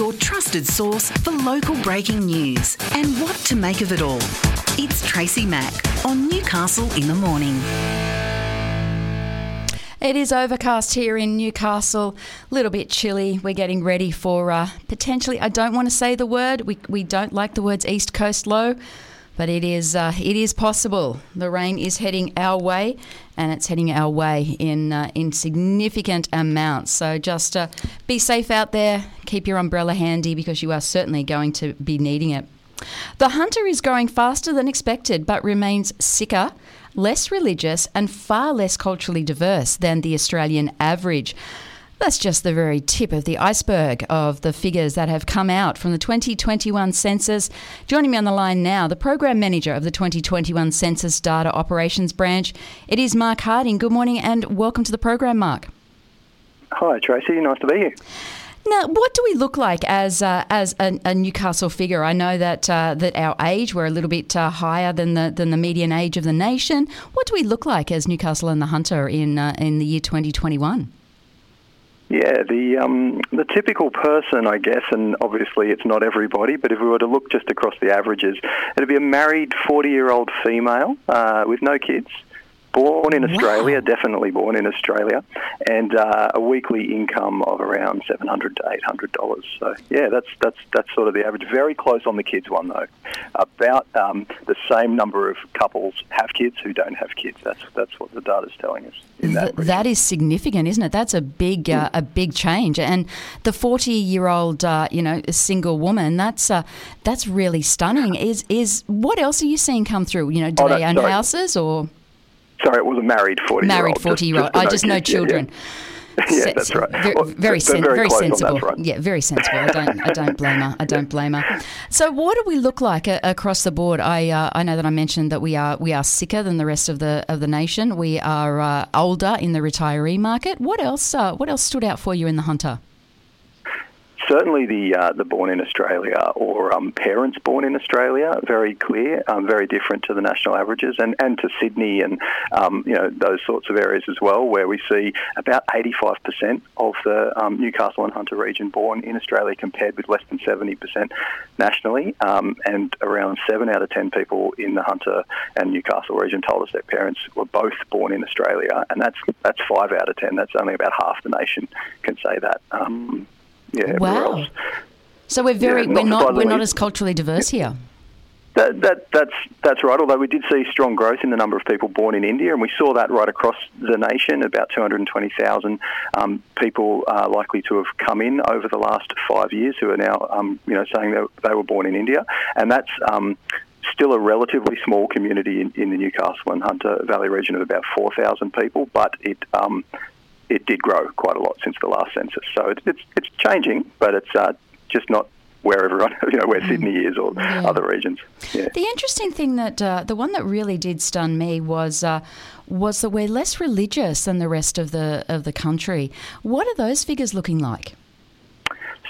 your trusted source for local breaking news and what to make of it all. It's Tracy Mack on Newcastle in the Morning. It is overcast here in Newcastle, a little bit chilly. We're getting ready for uh, potentially, I don't want to say the word, we, we don't like the words East Coast low, but it is, uh, it is possible. The rain is heading our way and it's heading our way in, uh, in significant amounts. So just uh, be safe out there, keep your umbrella handy because you are certainly going to be needing it. The hunter is growing faster than expected but remains sicker less religious, and far less culturally diverse than the Australian average. That's just the very tip of the iceberg of the figures that have come out from the 2021 census. Joining me on the line now, the program manager of the 2021 Census Data Operations Branch. It is Mark Harding. Good morning and welcome to the program, Mark. Hi, Tracy. Nice to be here. Now, what do we look like as uh, as a, a, Newcastle figure? I know that uh, that our age we're a little bit uh, higher than the than the median age of the nation. What do we look like as Newcastle and the Hunter in uh, in the year 2021? Yeah, the um, the typical person, I guess, and obviously it's not everybody, but if we were to look just across the averages, it'd be a married 40 year old female uh, with no kids born in Australia, wow. definitely born in Australia, and uh, a weekly income of around seven hundred to eight hundred dollars. So yeah, that's that's that's sort of the average. Very close on the kids one though. About um, the same number of couples have kids who don't have kids. That's that's what the data's telling us. That, that is significant, isn't it? That's a big uh, a big change. And the forty year old uh, you know single woman. That's uh, that's really stunning. Is is what else are you seeing come through? You know, do oh, they own sorry. houses or? Sorry, it was a married 40 Married 40 year old. I just know children. Yeah, yeah. yeah, that's right. Very, well, very, sen- very, very sensible. Yeah, very sensible. I don't, I don't blame her. I don't blame her. So, what do we look like a- across the board? I, uh, I know that I mentioned that we are, we are sicker than the rest of the of the nation. We are uh, older in the retiree market. What else? Uh, what else stood out for you in the Hunter? Certainly the uh, the born in Australia or um, parents born in Australia, very clear, um, very different to the national averages, and, and to Sydney and um, you know those sorts of areas as well, where we see about 85% of the um, Newcastle and Hunter region born in Australia, compared with less than 70% nationally, um, and around seven out of 10 people in the Hunter and Newcastle region told us their parents were both born in Australia, and that's that's five out of 10. That's only about half the nation can say that. Um, yeah, wow. So we're very yeah, we're not we're not as culturally diverse here. That, that, that's that's right. Although we did see strong growth in the number of people born in India, and we saw that right across the nation. About 220,000 um, people are likely to have come in over the last five years, who are now, um, you know, saying that they were born in India, and that's. Um, still a relatively small community in, in, the Newcastle and Hunter Valley region of about 4,000 people, but it um, it did grow quite a lot since the last census. So it's it's, it's changing, but it's uh, just not where everyone, you know, where. Sydney is or yeah. other regions. Yeah. The interesting thing that uh, the one that really did stun me was uh, was that we're less religious than the rest of the of the country. What are those figures looking like?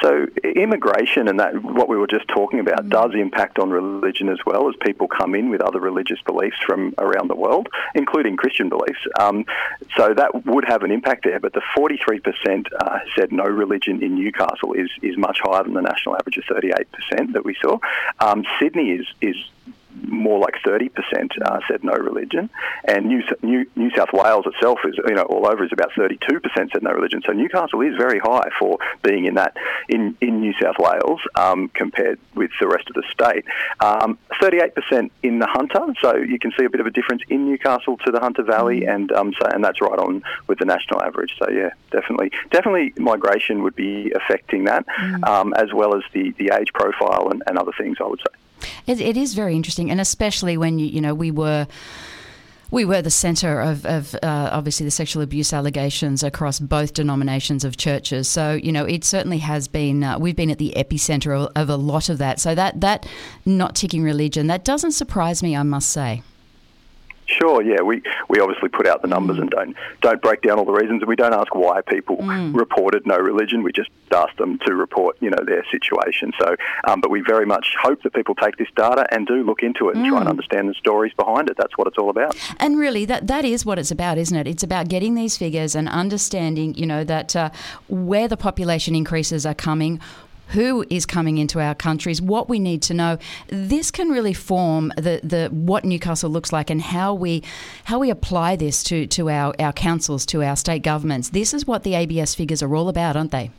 So immigration and that what we were just talking about mm. does impact on religion as well as people come in with other religious beliefs from around the world, including Christian beliefs. Um, so that would have an impact there. But the 43% uh, said no religion in Newcastle is is much higher than the national average of 38% that we saw. Um, Sydney is is more like 30% uh, said no religion, and New, New, New South Wales itself is you know all over is about 32% said no religion. So Newcastle is very high for being in that in, in New South Wales um, compared with the rest of the state. Um, 38% in the Hunter, so you can see a bit of a difference in Newcastle to the Hunter Valley, mm. and um, so and that's right on with the national average. So yeah, definitely, definitely migration would be affecting that, mm. um, as well as the, the age profile and, and other things. I would say. It, it is very interesting, and especially when you you know we were we were the centre of, of uh, obviously the sexual abuse allegations across both denominations of churches. So you know it certainly has been. Uh, we've been at the epicentre of, of, a lot of that. So that that not ticking religion that doesn't surprise me. I must say. Sure, yeah, we, we obviously put out the numbers mm. and don't don't break down all the reasons, and we don't ask why people mm. reported no religion. We just ask them to report, you know, their situation. So, um, but we very much hope that people take this data and do look into it and mm. try and mm. understand the stories behind it. That's what it's all about. And really, that that is what it's about, isn't it? It's about getting these figures and understanding, you know, that uh, where the population increases are coming who is coming into our countries, what we need to know. This can really form the, the what Newcastle looks like and how we how we apply this to, to our, our councils, to our state governments. This is what the ABS figures are all about, aren't they?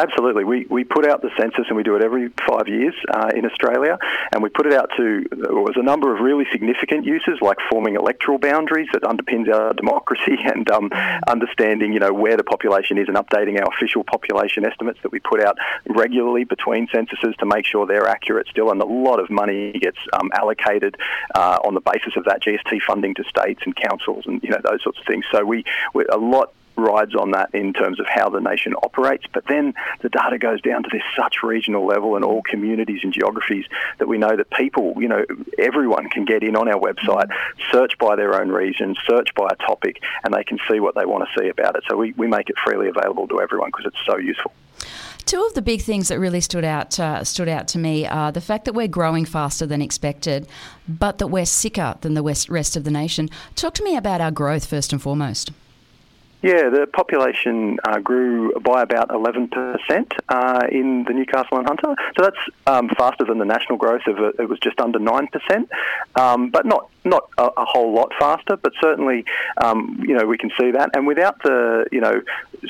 Absolutely. We, we put out the census and we do it every five years uh, in Australia. And we put it out to, there was a number of really significant uses like forming electoral boundaries that underpins our democracy and um, understanding, you know, where the population is and updating our official population estimates that we put out regularly between censuses to make sure they're accurate still. And a lot of money gets um, allocated uh, on the basis of that GST funding to states and councils and, you know, those sorts of things. So we, we a lot rides on that in terms of how the nation operates. But then the data goes down to this such regional level and all communities and geographies that we know that people, you know, everyone can get in on our website, search by their own region, search by a topic, and they can see what they want to see about it. So we, we make it freely available to everyone because it's so useful. Two of the big things that really stood out uh, stood out to me are the fact that we're growing faster than expected, but that we're sicker than the rest of the nation. Talk to me about our growth first and foremost. Yeah, the population uh, grew by about 11% uh, in the Newcastle and Hunter. So that's um, faster than the national growth of it was just under 9%, um, but not not a, a, whole lot faster, but certainly, um, you know, we can see that. And without the, you know,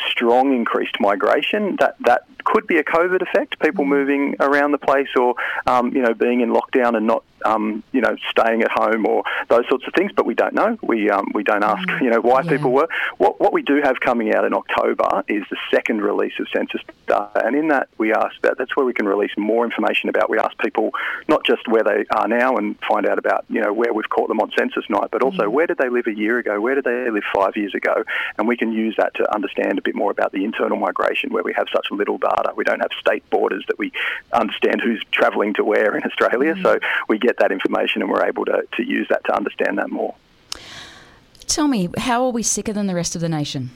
strong increased migration, that, that could be a COVID effect, people mm-hmm. moving around the place or, um, you know, being in lockdown and not, um, you know, staying at home or those sorts of things. But we don't know. We, um, we don't ask, mm-hmm. you know, why yeah. people were. What, what we do have coming out in October is the second release of census data. And in that, we ask that, that's where we can release more information about. We ask people not just where they are now and find out about, you know, where we've caught them on census night, but also mm. where did they live a year ago? Where did they live five years ago? And we can use that to understand a bit more about the internal migration where we have such little data. We don't have state borders that we understand who's travelling to where in Australia. Mm. So we get that information and we're able to, to use that to understand that more. Tell me, how are we sicker than the rest of the nation?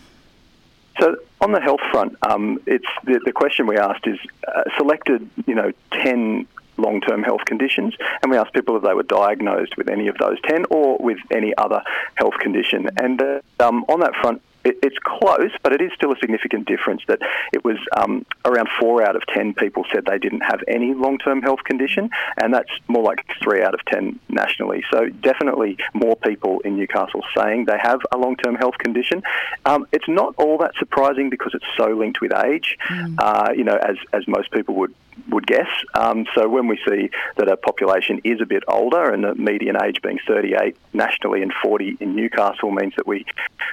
So on the health front, um, it's the, the, question we asked is uh, selected, you know, ten long-term health conditions, and we asked people if they were diagnosed with any of those 10 or with any other health condition. And uh, um, on that front, it, it's close, but it is still a significant difference that it was um, around four out of 10 people said they didn't have any long-term health condition, and that's more like three out of 10 nationally. So definitely more people in Newcastle saying they have a long-term health condition. Um, it's not all that surprising because it's so linked with age, mm. uh, you know, as, as most people would would guess. Um, so when we see that our population is a bit older and the median age being 38 nationally and 40 in Newcastle means that we,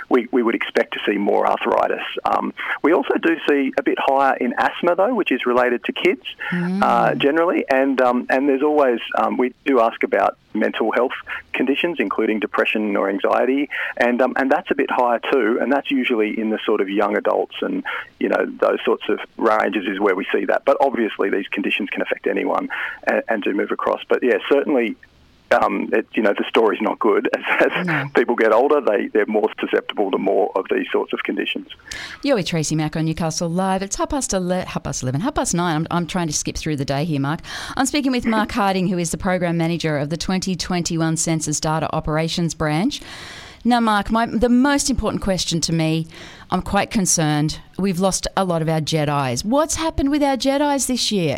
we, we would expect to see more arthritis. Um, we also do see a bit higher in asthma though, which is related to kids mm. uh, generally. And, um, and there's always, um, we do ask about mental health conditions, including depression or anxiety, and um, and that's a bit higher too, and that's usually in the sort of young adults and you know those sorts of ranges is where we see that. But obviously these conditions can affect anyone and, and do move across. But yeah, certainly um, it, you know, the story's not good. As, as no. people get older, they, they're more susceptible to more of these sorts of conditions. You're with Tracy Mack on Newcastle Live. It's half past, ele- half past 11, half past 9. I'm, I'm trying to skip through the day here, Mark. I'm speaking with Mark Harding, who is the Program Manager of the 2021 Census Data Operations Branch. Now, Mark, my, the most important question to me, I'm quite concerned. We've lost a lot of our Jedi's. What's happened with our Jedi's this year?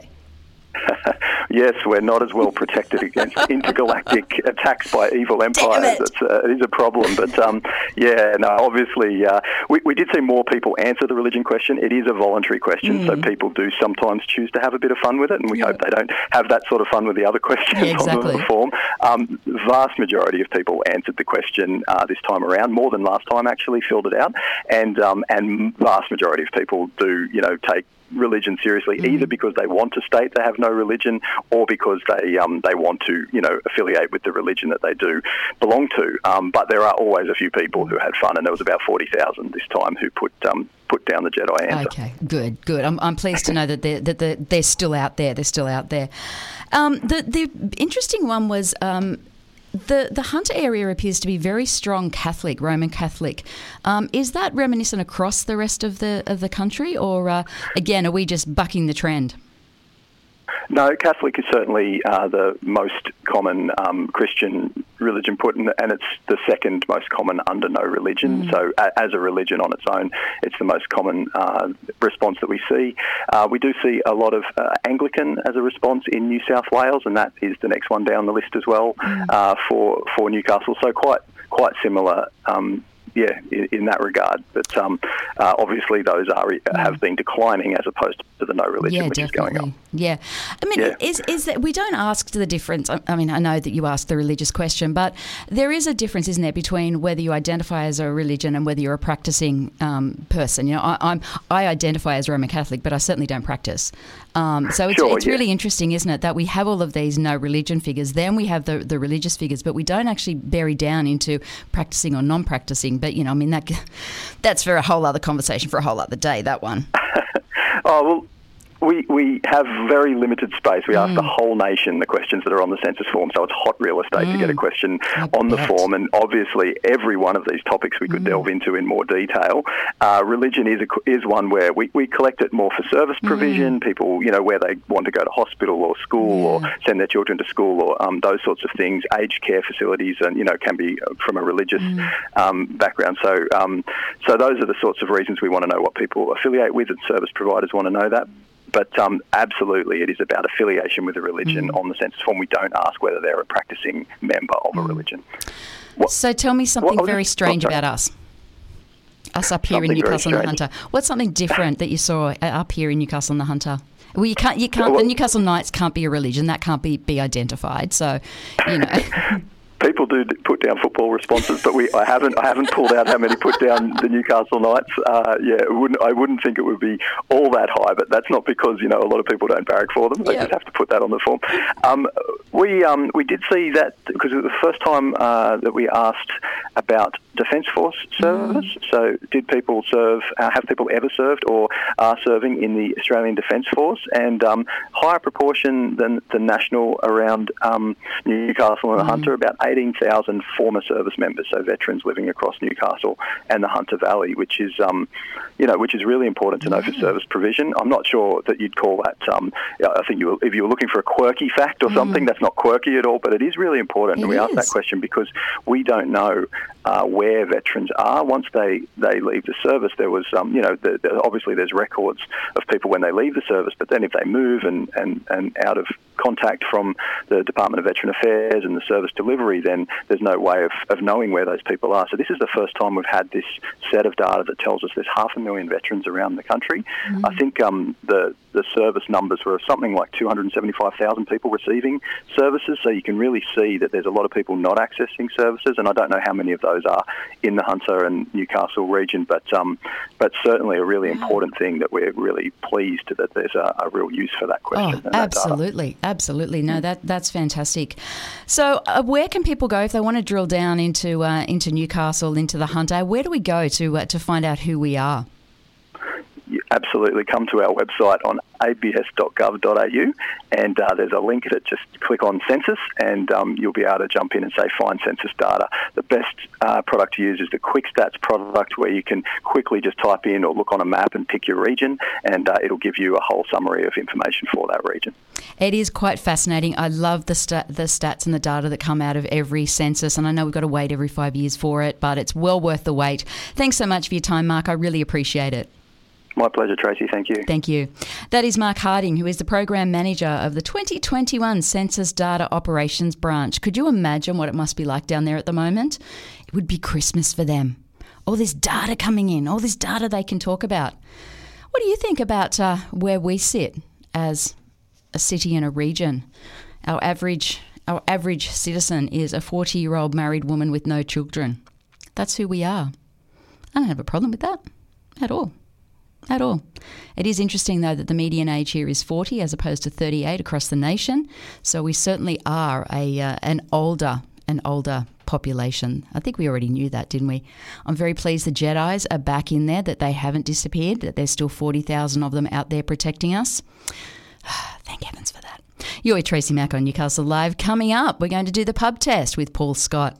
Yes, we're not as well protected against intergalactic attacks by evil empires. It. It's a, it is a problem. But um, yeah, no, obviously, uh, we, we did see more people answer the religion question. It is a voluntary question, mm. so people do sometimes choose to have a bit of fun with it, and we yeah. hope they don't have that sort of fun with the other questions yeah, exactly. on the form. Um, vast majority of people answered the question uh, this time around, more than last time actually, filled it out, and um, and vast majority of people do, you know, take religion seriously, mm. either because they want to state they have no religion, or because they um, they want to you know affiliate with the religion that they do belong to. Um, but there are always a few people who had fun, and there was about forty thousand this time who put um, put down the Jedi answer. Okay, good, good. I'm, I'm pleased to know that they're that they're, they're still out there. They're still out there. Um, the the interesting one was um, the, the Hunter area appears to be very strong Catholic, Roman Catholic. Um, is that reminiscent across the rest of the of the country, or uh, again, are we just bucking the trend? No, Catholic is certainly uh, the most common um, Christian religion put, in, and it's the second most common under no religion. Mm. So, a, as a religion on its own, it's the most common uh, response that we see. Uh, we do see a lot of uh, Anglican as a response in New South Wales, and that is the next one down the list as well mm. Uh, for for Newcastle. So, quite quite similar um, yeah, in, in, that regard. But um, uh, obviously, those are have been declining as opposed to the no religion, yeah, which definitely. is going up. Yeah, I mean, yeah. is is that we don't ask the difference? I mean, I know that you asked the religious question, but there is a difference, isn't there, between whether you identify as a religion and whether you're a practicing um, person. You know, I, am I identify as Roman Catholic, but I certainly don't practice. Um, so it's, sure, it's yeah. really interesting, isn't it, that we have all of these no religion figures, then we have the the religious figures, but we don't actually bury down into practicing or non-practicing. But you know, I mean that that's for a whole other conversation for a whole other day. That one. oh well, we, we have very limited space. We mm. ask the mm. whole nation the questions that are on the census form, so it's hot real estate mm. to get a mm. question I on bet. the form. And obviously, every one of these topics we could mm. delve into in more detail. Uh, religion is a, is one where we, we collect it more for service mm. provision. People, you know, where they want to go to hospital or school or send their children to school or um, those sorts of things. Aged care facilities, and you know, can be from a religious um, background. So, um, so those are the sorts of reasons we want to know what people affiliate with, and service providers want to know that. But um, absolutely, it is about affiliation with a religion. Mm. On the census form, we don't ask whether they're a practicing member of mm. a religion. What, so tell me something what, very strange about us. Us up here something in Newcastle on the Hunter. What's something different that you saw uh, up here in Newcastle on the Hunter? Well, you can't. You can't. Well, the Newcastle Knights can't be a religion. That can't be be identified. So, you know. people do put down football responses, but we I haven't I haven't pulled out how many put down the Newcastle Knights. Uh, yeah, wouldn't I wouldn't think it would be all that high, but that's not because you know a lot of people don't barrack for them. They just have to put that on the form. Um, we um, we did see that because it was the first time uh, that we asked about Defence Force service. Mm. So, did people serve? Uh, have people ever served or are serving in the Australian Defence Force? And um, higher proportion than the national around um, Newcastle and mm. Hunter, about 18,000 former service members, so veterans living across Newcastle and the Hunter Valley, which is, um, you know, which is really important to know for service provision. I'm not sure that you'd call that. Um, I think you were, if you were looking for a quirky fact or mm. something, that's not quirky at all, but it is really important. It and we is. ask that question because we don't know uh, where veterans are once they, they leave the service. There was, um, you know, the, the, obviously there's records of people when they leave the service, but then if they move and, and, and out of contact from the Department of Veteran Affairs and the service delivery, then there's no way of, of knowing where those people are. So this is the first time we've had this set of data that tells us there's half a million veterans around the country. Mm-hmm. I think um, the the service numbers were something like 275,000 people receiving services. So you can really see that there's a lot of people not accessing services, and I don't know how many of those are in the Hunter and Newcastle region, but um, but certainly a really important thing that we're really pleased that there's a, a real use for that question. Oh, absolutely, absolutely. No, that that's fantastic. So, uh, where can people go if they want to drill down into uh, into Newcastle, into the Hunter? Where do we go to uh, to find out who we are? Absolutely come to our website on abs.gov.au and uh, there's a link that just click on census and um, you'll be able to jump in and say find census data. The best uh, product to use is the Quick Stats product where you can quickly just type in or look on a map and pick your region and uh, it'll give you a whole summary of information for that region. It is quite fascinating. I love the, the stats and the data that come out of every census and I know we've got to wait every five years for it, but it's well worth the wait. Thanks so much for your time, Mark. I really appreciate it. My pleasure, Tracy. Thank you. Thank you. That is Mark Harding, who is the Program Manager of the 2021 Census Data Operations Branch. Could you imagine what it must be like down there at the moment? It would be Christmas for them. All this data coming in, all this data they can talk about. What do you think about uh, where we sit as a city and a region? Our average, our average citizen is a 40 year old married woman with no children. That's who we are. I don't have a problem with that at all at all. It is interesting, though, that the median age here is 40 as opposed to 38 across the nation. So we certainly are a uh, an older an older population. I think we already knew that, didn't we? I'm very pleased the Jedi's are back in there, that they haven't disappeared, that there's still 40,000 of them out there protecting us. Thank heavens for that. You're Tracy Mack on Newcastle Live. Coming up, we're going to do the pub test with Paul Scott.